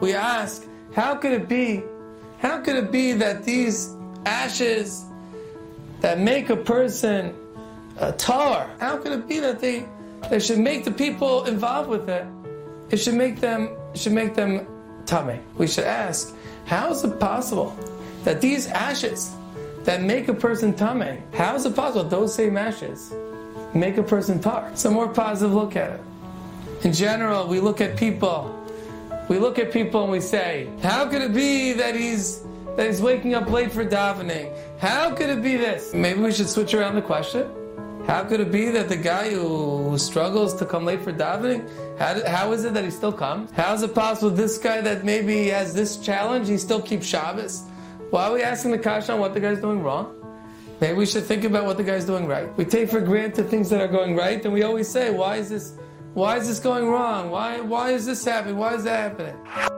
We ask, how could it be? How could it be that these ashes that make a person a tahor, how could it be that they they should make the people involved with it? It should make them should make them tamei. We should ask, how is it possible that these ashes that make a person tamei, how is it possible those same ashes make a person tahor? It's a more positive look at it. In general, we look at people we look at people and we say, how could it be that he's that he's waking up late for davening? How could it be this? Maybe we should switch around the question. How could it be that the guy who struggles to come late for davening, how, how is it that he still comes? How is it possible this guy that maybe has this challenge, he still keeps Shabbos? Why are we asking the kasha on what the guy's doing wrong? Maybe we should think about what the guy's doing right. We take for granted things that are going right, and we always say, why is this why is this going wrong? Why, why is this happening? Why is that happening?